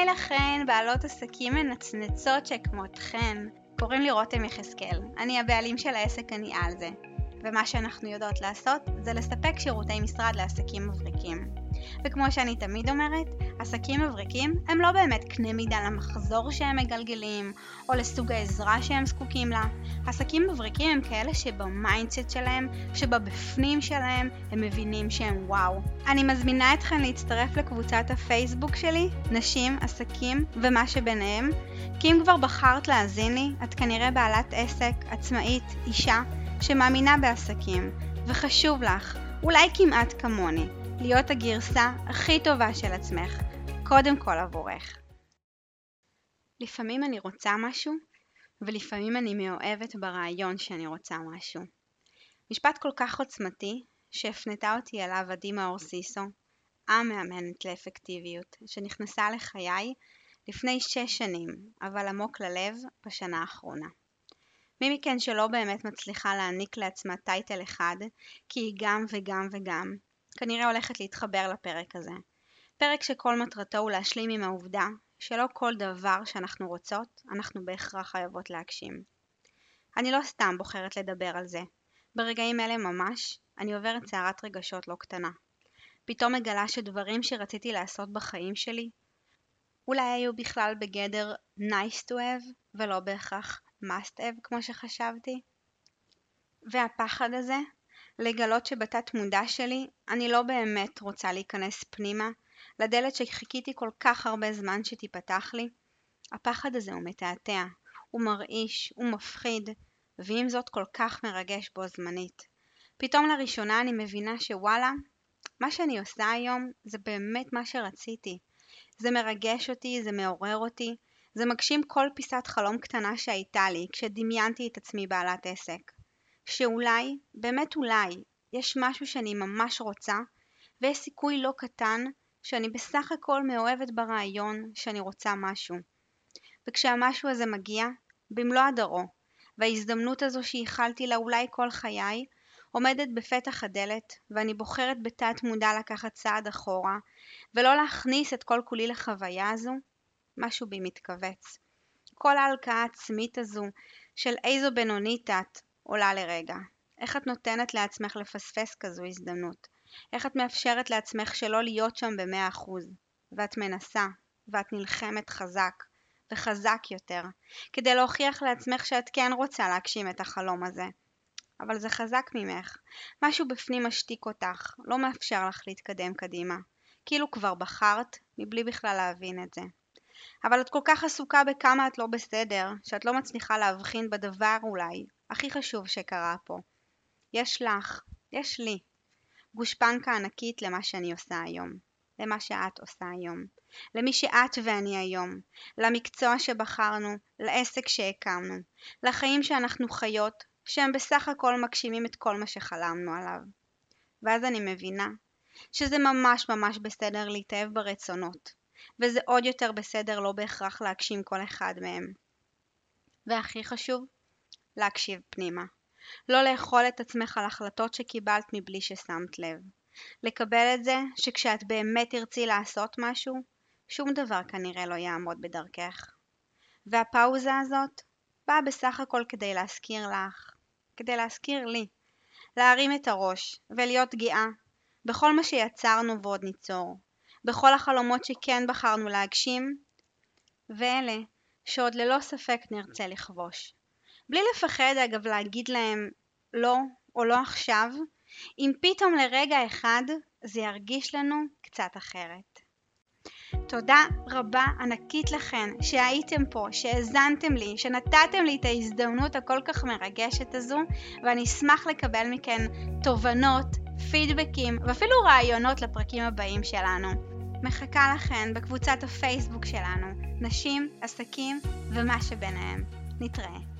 היי לכן, בעלות עסקים מנצנצות שכמותכן. קוראים לי רותם יחזקאל, אני הבעלים של העסק אני על זה. ומה שאנחנו יודעות לעשות זה לספק שירותי משרד לעסקים מבריקים. וכמו שאני תמיד אומרת, עסקים מבריקים הם לא באמת קנה מידה למחזור שהם מגלגלים, או לסוג העזרה שהם זקוקים לה. עסקים מבריקים הם כאלה שבמיינדסט שלהם, שבבפנים שלהם, הם מבינים שהם וואו. אני מזמינה אתכם להצטרף לקבוצת הפייסבוק שלי, נשים, עסקים ומה שביניהם, כי אם כבר בחרת להאזין לי, את כנראה בעלת עסק, עצמאית, אישה, שמאמינה בעסקים, וחשוב לך, אולי כמעט כמוני, להיות הגרסה הכי טובה של עצמך, קודם כל עבורך. לפעמים אני רוצה משהו, ולפעמים אני מאוהבת ברעיון שאני רוצה משהו. משפט כל כך עוצמתי, שהפנתה אותי אליו עדי מאור סיסו, המאמנת לאפקטיביות, שנכנסה לחיי לפני שש שנים, אבל עמוק ללב בשנה האחרונה. מי מכן שלא באמת מצליחה להעניק לעצמה טייטל אחד, כי היא גם וגם וגם, כנראה הולכת להתחבר לפרק הזה. פרק שכל מטרתו הוא להשלים עם העובדה שלא כל דבר שאנחנו רוצות, אנחנו בהכרח חייבות להגשים. אני לא סתם בוחרת לדבר על זה. ברגעים אלה ממש, אני עוברת סערת רגשות לא קטנה. פתאום מגלה שדברים שרציתי לעשות בחיים שלי, אולי היו בכלל בגדר nice to have, ולא בהכרח must have כמו שחשבתי. והפחד הזה, לגלות שבתת מודע שלי אני לא באמת רוצה להיכנס פנימה לדלת שחיכיתי כל כך הרבה זמן שתיפתח לי. הפחד הזה הוא מתעתע, הוא מרעיש, הוא מפחיד, ועם זאת כל כך מרגש בו זמנית. פתאום לראשונה אני מבינה שוואלה, מה שאני עושה היום זה באמת מה שרציתי. זה מרגש אותי, זה מעורר אותי, זה מגשים כל פיסת חלום קטנה שהייתה לי כשדמיינתי את עצמי בעלת עסק. שאולי, באמת אולי, יש משהו שאני ממש רוצה, ויש סיכוי לא קטן שאני בסך הכל מאוהבת ברעיון שאני רוצה משהו. וכשהמשהו הזה מגיע, במלוא הדרו, וההזדמנות הזו שייחלתי לה אולי כל חיי, עומדת בפתח הדלת, ואני בוחרת בתת מודע לקחת צעד אחורה, ולא להכניס את כל כולי לחוויה הזו, משהו בי מתכווץ. כל ההלקאה העצמית הזו של איזו בינונית את, עולה לרגע. איך את נותנת לעצמך לפספס כזו הזדמנות? איך את מאפשרת לעצמך שלא להיות שם במאה אחוז? ואת מנסה, ואת נלחמת חזק, וחזק יותר, כדי להוכיח לעצמך שאת כן רוצה להגשים את החלום הזה. אבל זה חזק ממך. משהו בפנים משתיק אותך, לא מאפשר לך להתקדם קדימה. כאילו כבר בחרת, מבלי בכלל להבין את זה. אבל את כל כך עסוקה בכמה את לא בסדר, שאת לא מצליחה להבחין בדבר אולי, הכי חשוב שקרה פה. יש לך, יש לי, גושפנקה ענקית למה שאני עושה היום, למה שאת עושה היום, למי שאת ואני היום, למקצוע שבחרנו, לעסק שהקמנו, לחיים שאנחנו חיות, שהם בסך הכל מגשימים את כל מה שחלמנו עליו. ואז אני מבינה שזה ממש ממש בסדר להתאהב ברצונות, וזה עוד יותר בסדר לא בהכרח להגשים כל אחד מהם. והכי חשוב, להקשיב פנימה. לא לאכול את עצמך על החלטות שקיבלת מבלי ששמת לב. לקבל את זה שכשאת באמת תרצי לעשות משהו, שום דבר כנראה לא יעמוד בדרכך. והפאוזה הזאת באה בסך הכל כדי להזכיר לך, כדי להזכיר לי, להרים את הראש ולהיות גאה בכל מה שיצרנו ועוד ניצור, בכל החלומות שכן בחרנו להגשים, ואלה שעוד ללא ספק נרצה לכבוש. בלי לפחד אגב להגיד להם לא או לא עכשיו, אם פתאום לרגע אחד זה ירגיש לנו קצת אחרת. תודה רבה ענקית לכן שהייתם פה, שהאזנתם לי, שנתתם לי את ההזדמנות הכל כך מרגשת הזו, ואני אשמח לקבל מכן תובנות, פידבקים ואפילו רעיונות לפרקים הבאים שלנו. מחכה לכן בקבוצת הפייסבוק שלנו, נשים, עסקים ומה שביניהם. נתראה.